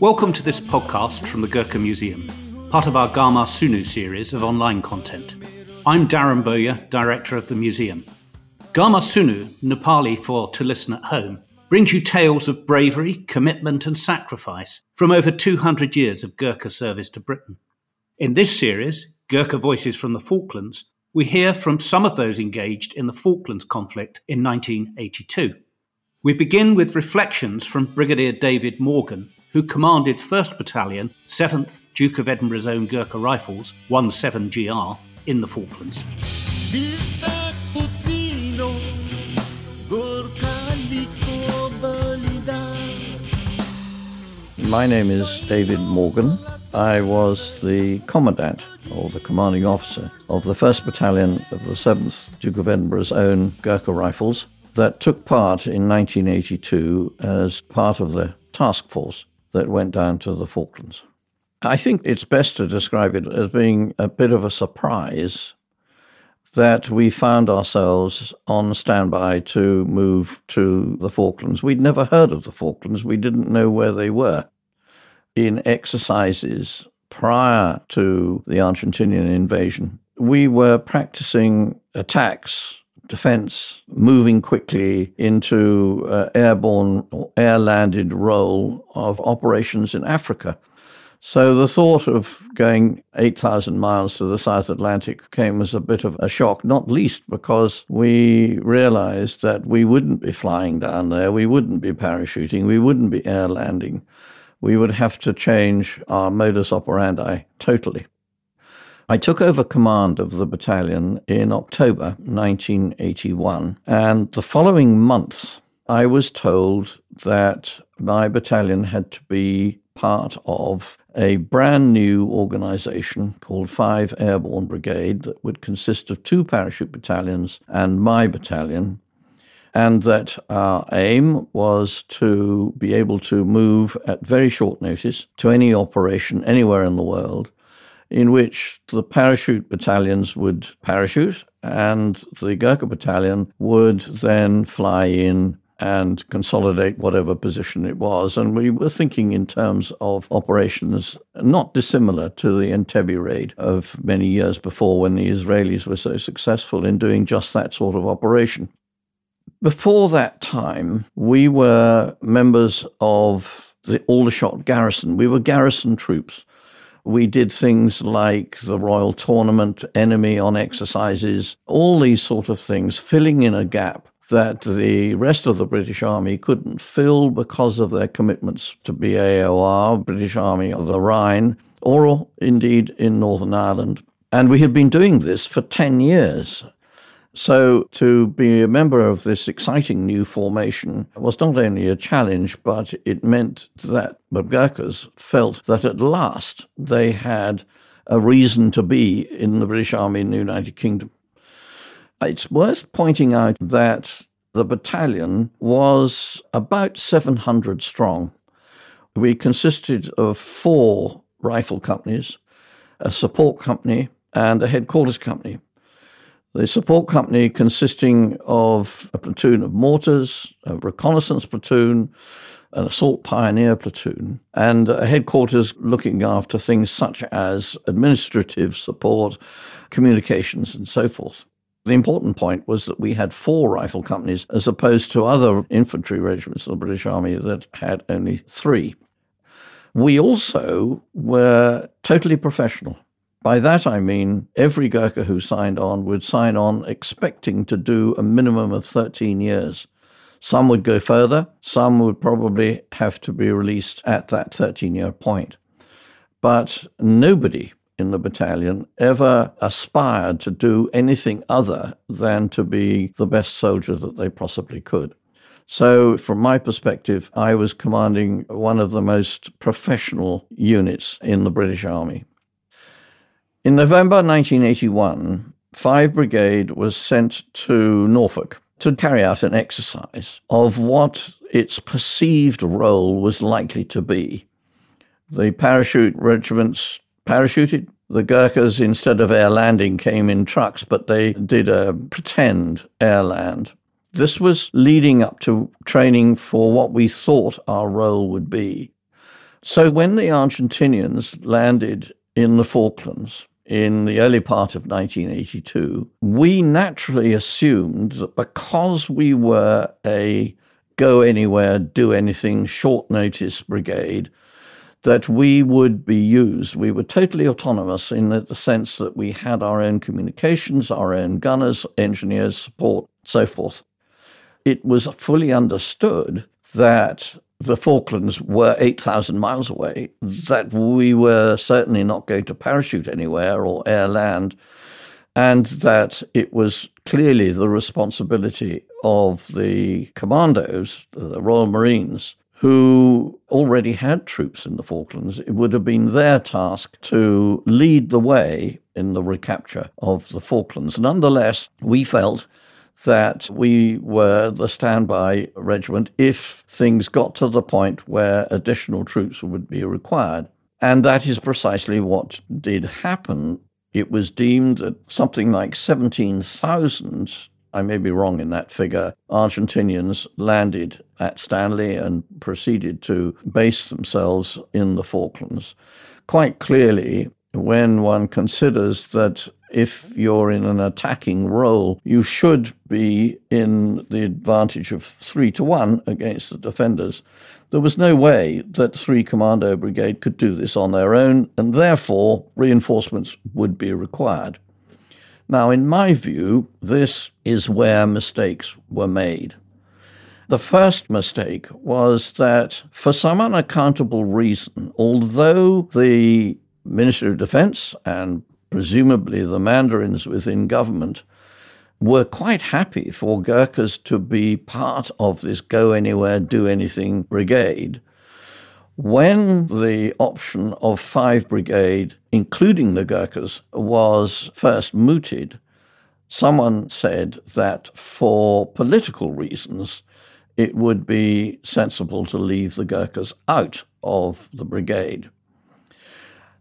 Welcome to this podcast from the Gurkha Museum, part of our Gama Sunu series of online content. I'm Darren Boyer, director of the museum. Gama Sunu, Nepali for to listen at home, brings you tales of bravery, commitment, and sacrifice from over 200 years of Gurkha service to Britain. In this series, Gurkha Voices from the Falklands, we hear from some of those engaged in the Falklands conflict in 1982. We begin with reflections from Brigadier David Morgan, who commanded 1st Battalion, 7th Duke of Edinburgh's own Gurkha Rifles, 17GR, in the Falklands. My name is David Morgan. I was the commandant or the commanding officer of the 1st Battalion of the 7th Duke of Edinburgh's own Gurkha Rifles that took part in 1982 as part of the task force that went down to the Falklands. I think it's best to describe it as being a bit of a surprise that we found ourselves on standby to move to the Falklands. We'd never heard of the Falklands, we didn't know where they were. In exercises prior to the Argentinian invasion, we were practicing attacks, defense, moving quickly into uh, airborne or air landed role of operations in Africa. So the thought of going 8,000 miles to the South Atlantic came as a bit of a shock, not least because we realized that we wouldn't be flying down there, we wouldn't be parachuting, we wouldn't be air landing. We would have to change our modus operandi totally. I took over command of the battalion in October 1981, and the following month, I was told that my battalion had to be part of a brand new organization called 5 Airborne Brigade that would consist of two parachute battalions and my battalion, and that our aim was to be able to move at very short notice to any operation anywhere in the world in which the parachute battalions would parachute and the Gurkha battalion would then fly in and consolidate whatever position it was. And we were thinking in terms of operations not dissimilar to the Entebbe raid of many years before when the Israelis were so successful in doing just that sort of operation. Before that time, we were members of the Aldershot Garrison. We were garrison troops. We did things like the Royal Tournament, enemy on exercises, all these sort of things, filling in a gap that the rest of the British Army couldn't fill because of their commitments to BAOR, British Army of the Rhine, or indeed in Northern Ireland. And we had been doing this for 10 years. So to be a member of this exciting new formation was not only a challenge, but it meant that the Gurkhas felt that at last they had a reason to be in the British Army in the United Kingdom. It's worth pointing out that the battalion was about 700 strong. We consisted of four rifle companies, a support company, and a headquarters company. The support company consisting of a platoon of mortars, a reconnaissance platoon, an assault pioneer platoon, and a headquarters looking after things such as administrative support, communications, and so forth. The important point was that we had four rifle companies as opposed to other infantry regiments of the British Army that had only three. We also were totally professional. By that I mean every Gurkha who signed on would sign on expecting to do a minimum of 13 years. Some would go further, some would probably have to be released at that 13 year point. But nobody in the battalion ever aspired to do anything other than to be the best soldier that they possibly could. So, from my perspective, I was commanding one of the most professional units in the British Army. In November 1981, 5 Brigade was sent to Norfolk to carry out an exercise of what its perceived role was likely to be. The parachute regiments parachuted, The Gurkhas, instead of air landing, came in trucks, but they did a pretend air land. This was leading up to training for what we thought our role would be. So when the Argentinians landed in the Falklands, in the early part of 1982, we naturally assumed that because we were a go anywhere, do anything, short notice brigade, that we would be used. We were totally autonomous in the sense that we had our own communications, our own gunners, engineers, support, so forth. It was fully understood that the Falklands were 8,000 miles away, that we were certainly not going to parachute anywhere or air land, and that it was clearly the responsibility of the commandos, the Royal Marines, who already had troops in the Falklands. It would have been their task to lead the way in the recapture of the Falklands. Nonetheless, we felt that we were the standby regiment if things got to the point where additional troops would be required. And that is precisely what did happen. It was deemed that something like 17,000, I may be wrong in that figure, Argentinians landed at Stanley and proceeded to base themselves in the Falklands. Quite clearly, when one considers that if you're in an attacking role, you should be in the advantage of three to one against the defenders. There was no way that three commando brigade could do this on their own, and therefore reinforcements would be required. Now, in my view, this is where mistakes were made. The first mistake was that, for some unaccountable reason, although the Ministry of Defense and presumably the mandarins within government, were quite happy for Gurkhas to be part of this go anywhere, do anything brigade. When the option of five brigade, including the Gurkhas, was first mooted, someone said that for political reasons, it would be sensible to leave the Gurkhas out of the brigade.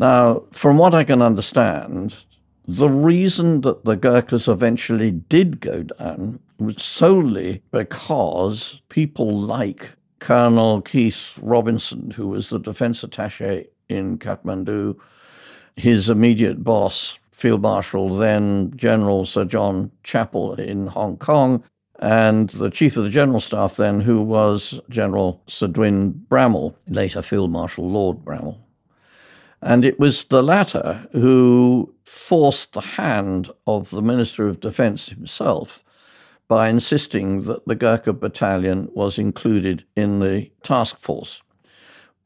Now, from what I can understand, the reason that the Gurkhas eventually did go down was solely because people like Colonel Keith Robinson, who was the defense attache in Kathmandu, his immediate boss, Field Marshal, then General Sir John Chapple in Hong Kong, and the chief of the general staff then, who was General Sir Dwin Bramall, later Field Marshal Lord Bramall. And it was the latter who forced the hand of the Minister of Defense himself by insisting that the Gurkha battalion was included in the task force.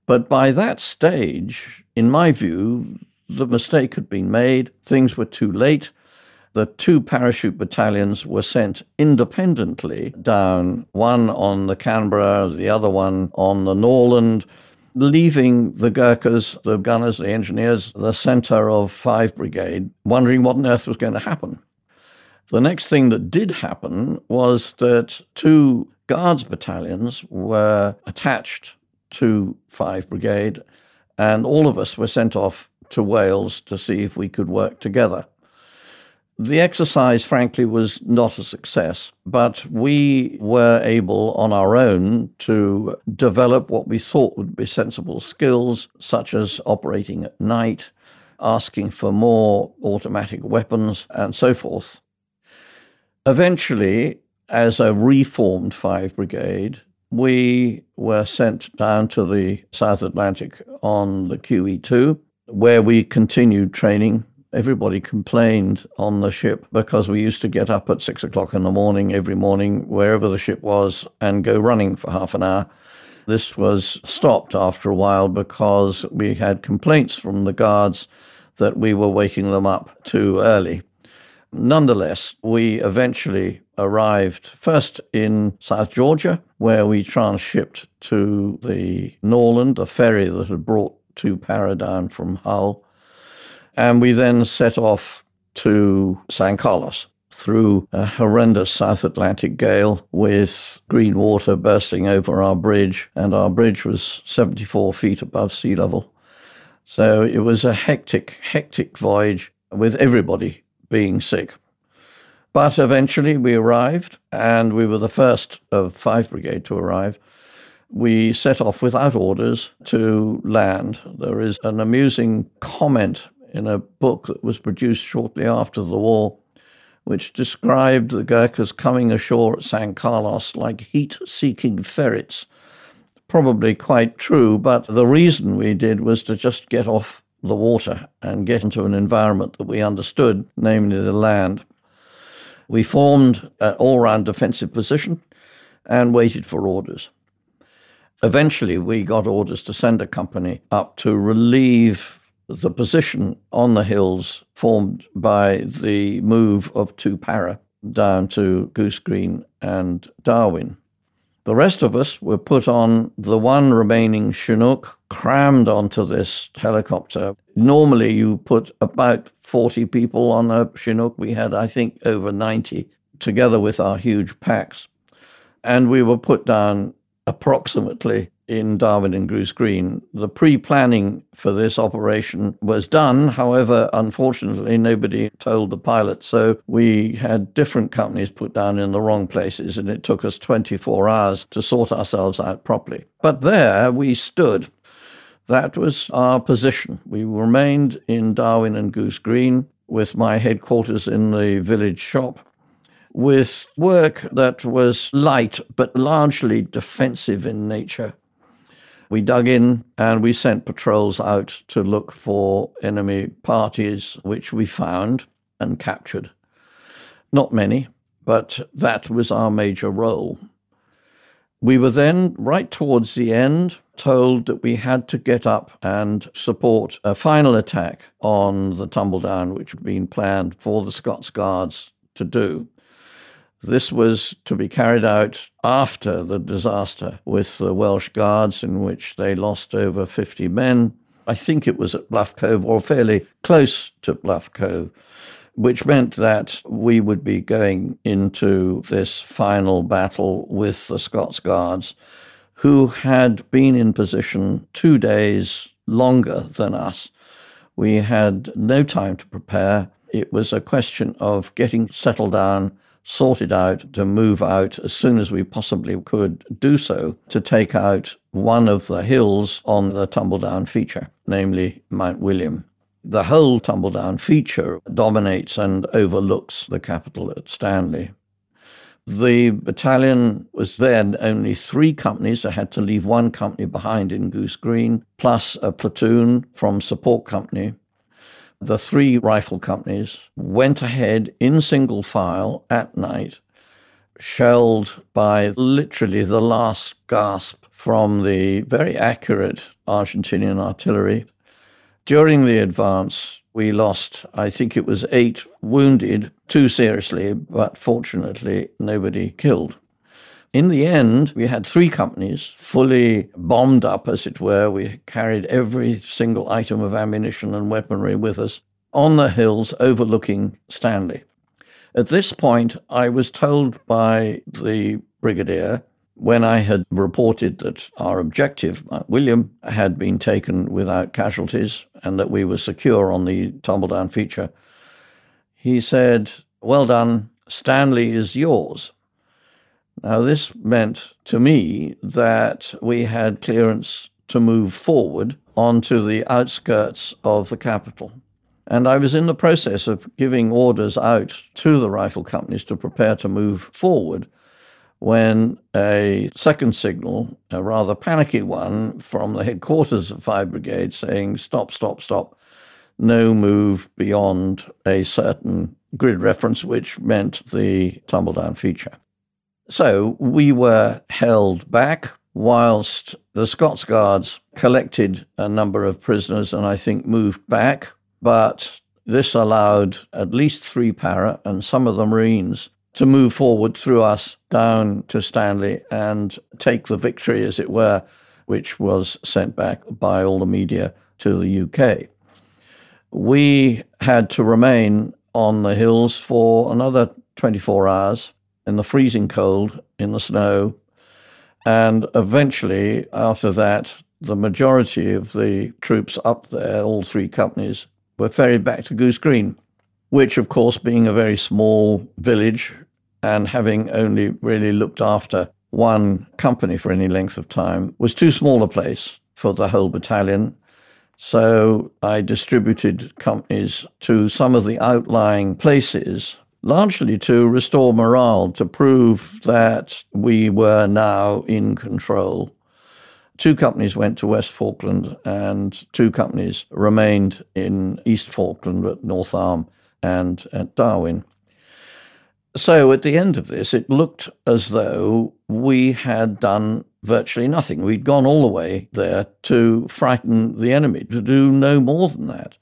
But by that stage, in my view, the mistake had been made, things were too late. The two parachute battalions were sent independently down, one on the Canberra, the other one on the Norland leaving the Gurkhas, the gunners, the engineers, the centre of 5 Brigade, wondering what on earth was going to happen. The next thing that did happen was that two guards battalions were attached to 5 Brigade, and all of us were sent off to Wales to see if we could work together. The exercise, frankly, was not a success, but we were able on our own to develop what we thought would be sensible skills, such as operating at night, asking for more automatic weapons, and so forth. Eventually, as a reformed 5 Brigade, we were sent down to the South Atlantic on the QE2, where we continued training Everybody complained on the ship because we used to get up at six o'clock in the morning every morning, wherever the ship was, and go running for half an hour. This was stopped after a while because we had complaints from the guards that we were waking them up too early. Nonetheless, we eventually arrived first in South Georgia, where we transshipped to the Norland, a ferry that had brought two para down from Hull. And we then set off to San Carlos through a horrendous South Atlantic gale with green water bursting over our bridge, and our bridge was 74 feet above sea level. So it was a hectic, hectic voyage with everybody being sick. But eventually we arrived, and we were the first of five brigade to arrive. We set off without orders to land. There is an amusing comment in a book that was produced shortly after the war, which described the Gurkhas coming ashore at San Carlos like heat seeking ferrets. Probably quite true, but the reason we did was to just get off the water and get into an environment that we understood, namely the land. We formed an all round defensive position and waited for orders. Eventually, we got orders to send a company up to relieve the position on the hills formed by the move of two para down to Goose Green and Darwin. The rest of us were put on the one remaining Chinook, crammed onto this helicopter. Normally, you put about 40 people on a Chinook. We had, I think, over 90, together with our huge packs. And we were put down approximately in Darwin and Goose Green. The pre planning for this operation was done. However, unfortunately, nobody told the pilot. So we had different companies put down in the wrong places, and it took us 24 hours to sort ourselves out properly. But there we stood. That was our position. We remained in Darwin and Goose Green with my headquarters in the village shop with work that was light but largely defensive in nature. We dug in and we sent patrols out to look for enemy parties, which we found and captured. Not many, but that was our major role. We were then, right towards the end, told that we had to get up and support a final attack on the tumbledown, which had been planned for the Scots Guards to do. This was to be carried out after the disaster with the Welsh Guards, in which they lost over 50 men. I think it was at Bluff Cove or fairly close to Bluff Cove, which meant that we would be going into this final battle with the Scots Guards, who had been in position two days longer than us. We had no time to prepare. It was a question of getting settled down sorted out to move out as soon as we possibly could do so to take out one of the hills on the tumbledown feature, namely Mount William. The whole tumbledown feature dominates and overlooks the capital at Stanley. The battalion was then only three companies. I had to leave one company behind in Goose Green, plus a platoon from support company the three rifle companies went ahead in single file at night, shelled by literally the last gasp from the very accurate Argentinian artillery. During the advance, we lost, I think it was eight wounded, two seriously, but fortunately, nobody killed. In the end, we had three companies fully bombed up, as it were. We carried every single item of ammunition and weaponry with us on the hills overlooking Stanley. At this point, I was told by the brigadier when I had reported that our objective, William, had been taken without casualties and that we were secure on the tumbledown feature, he said, Well done, Stanley is yours. Now, this meant to me that we had clearance to move forward onto the outskirts of the capital. And I was in the process of giving orders out to the rifle companies to prepare to move forward when a second signal, a rather panicky one from the headquarters of 5 Brigade saying, stop, stop, stop, no move beyond a certain grid reference, which meant the tumbledown feature. So we were held back whilst the Scots Guards collected a number of prisoners and I think moved back. But this allowed at least three para and some of the Marines to move forward through us down to Stanley and take the victory, as it were, which was sent back by all the media to the UK. We had to remain on the hills for another 24 hours in the freezing cold, in the snow. And eventually, after that, the majority of the troops up there, all three companies, were ferried back to Goose Green, which, of course, being a very small village and having only really looked after one company for any length of time, was too small a place for the whole battalion. So I distributed companies to some of the outlying places, largely to restore morale, to prove that we were now in control. Two companies went to West Falkland, and two companies remained in East Falkland at North Arm and at Darwin. So at the end of this, it looked as though we had done virtually nothing. We'd gone all the way there to frighten the enemy, to do no more than that.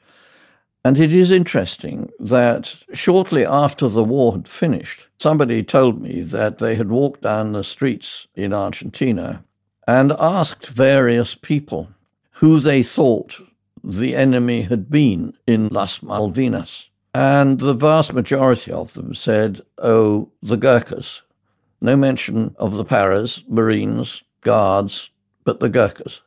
And it is interesting that shortly after the war had finished, somebody told me that they had walked down the streets in Argentina and asked various people who they thought the enemy had been in Las Malvinas. And the vast majority of them said, oh, the Gurkhas. No mention of the paras, marines, guards, but the Gurkhas.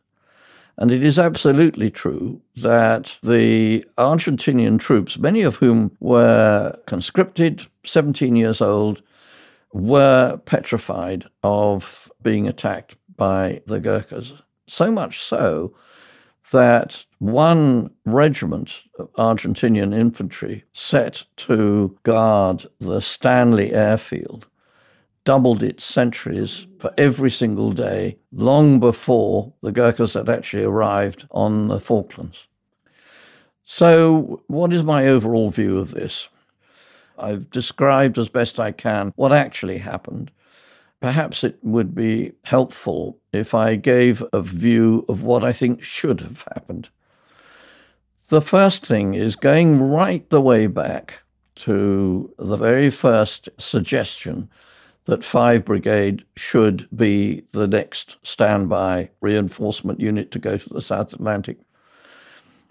And it is absolutely true that the Argentinian troops, many of whom were conscripted, 17 years old, were petrified of being attacked by the Gurkhas. So much so that one regiment of Argentinian infantry set to guard the Stanley airfield doubled its sentries for every single day long before the Gurkhas had actually arrived on the Falklands. So, what is my overall view of this? I've described as best I can what actually happened. Perhaps it would be helpful if I gave a view of what I think should have happened. The first thing is going right the way back to the very first suggestion that 5 Brigade should be the next standby reinforcement unit to go to the South Atlantic.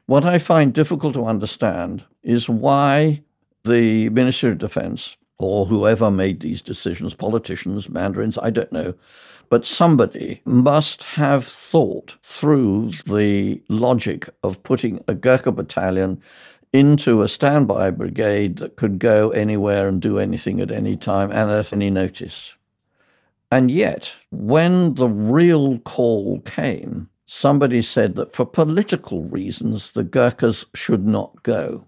What I find difficult to understand is why the Ministry of Defense or whoever made these decisions, politicians, mandarins, I don't know, but somebody must have thought through the logic of putting a Gurkha battalion into a standby brigade that could go anywhere and do anything at any time and at any notice. And yet, when the real call came, somebody said that for political reasons, the Gurkhas should not go.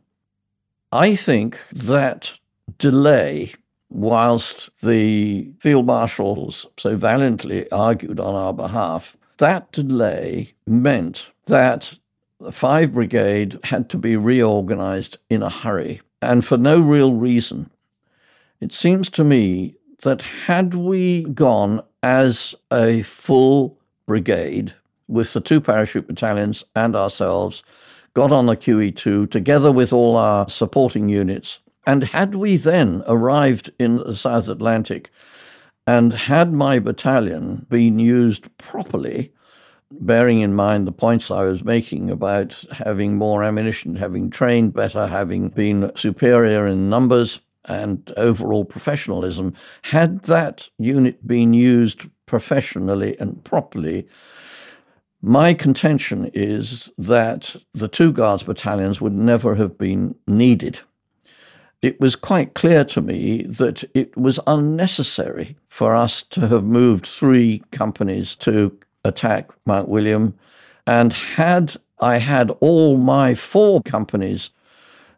I think that delay, whilst the field marshals so valiantly argued on our behalf, that delay meant that the 5 Brigade had to be reorganized in a hurry and for no real reason. It seems to me that had we gone as a full brigade with the two parachute battalions and ourselves, got on the QE2 together with all our supporting units, and had we then arrived in the South Atlantic and had my battalion been used properly, bearing in mind the points I was making about having more ammunition, having trained better, having been superior in numbers and overall professionalism, had that unit been used professionally and properly, my contention is that the two Guards battalions would never have been needed. It was quite clear to me that it was unnecessary for us to have moved three companies to attack Mount William. And had I had all my four companies,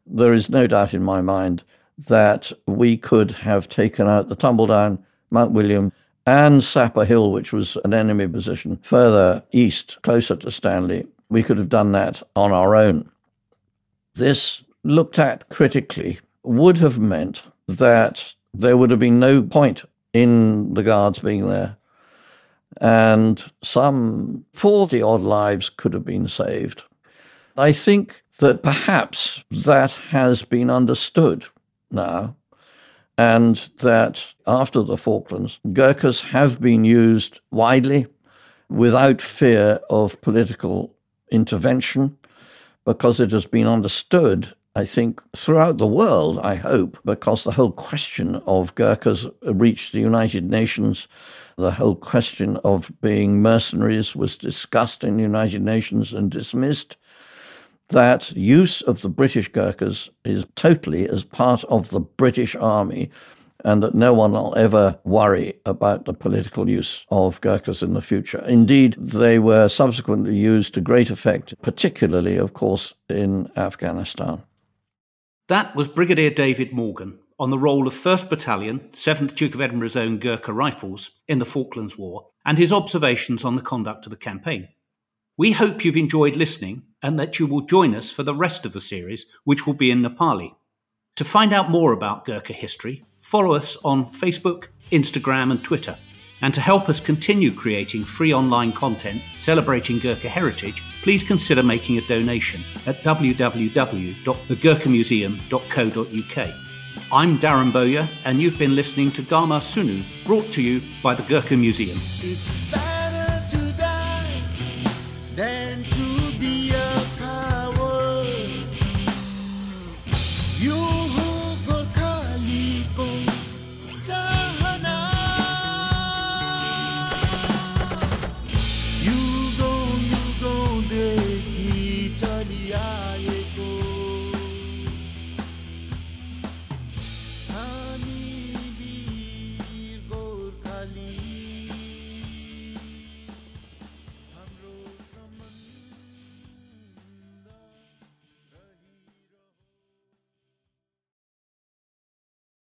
there is no doubt in my mind that we could have taken out the Tumbledown, Mount William, and Sapper Hill, which was an enemy position further east, closer to Stanley. We could have done that on our own. This, looked at critically, would have meant that there would have been no point in the guards being there. And some 40 odd lives could have been saved. I think that perhaps that has been understood now, and that after the Falklands, Gurkhas have been used widely without fear of political intervention because it has been understood I think, throughout the world, I hope, because the whole question of Gurkhas reached the United Nations. The whole question of being mercenaries was discussed in the United Nations and dismissed. That use of the British Gurkhas is totally as part of the British Army and that no one will ever worry about the political use of Gurkhas in the future. Indeed, they were subsequently used to great effect, particularly, of course, in Afghanistan. That was Brigadier David Morgan on the role of 1st Battalion, 7th Duke of Edinburgh's own Gurkha Rifles in the Falklands War, and his observations on the conduct of the campaign. We hope you've enjoyed listening and that you will join us for the rest of the series, which will be in Nepali. To find out more about Gurkha history, follow us on Facebook, Instagram, and Twitter. And to help us continue creating free online content celebrating Gurkha heritage, please consider making a donation at www.thegurkhamuseum.co.uk. I'm Darren Boyer, and you've been listening to Gama Sunu, brought to you by the Gurkha Museum.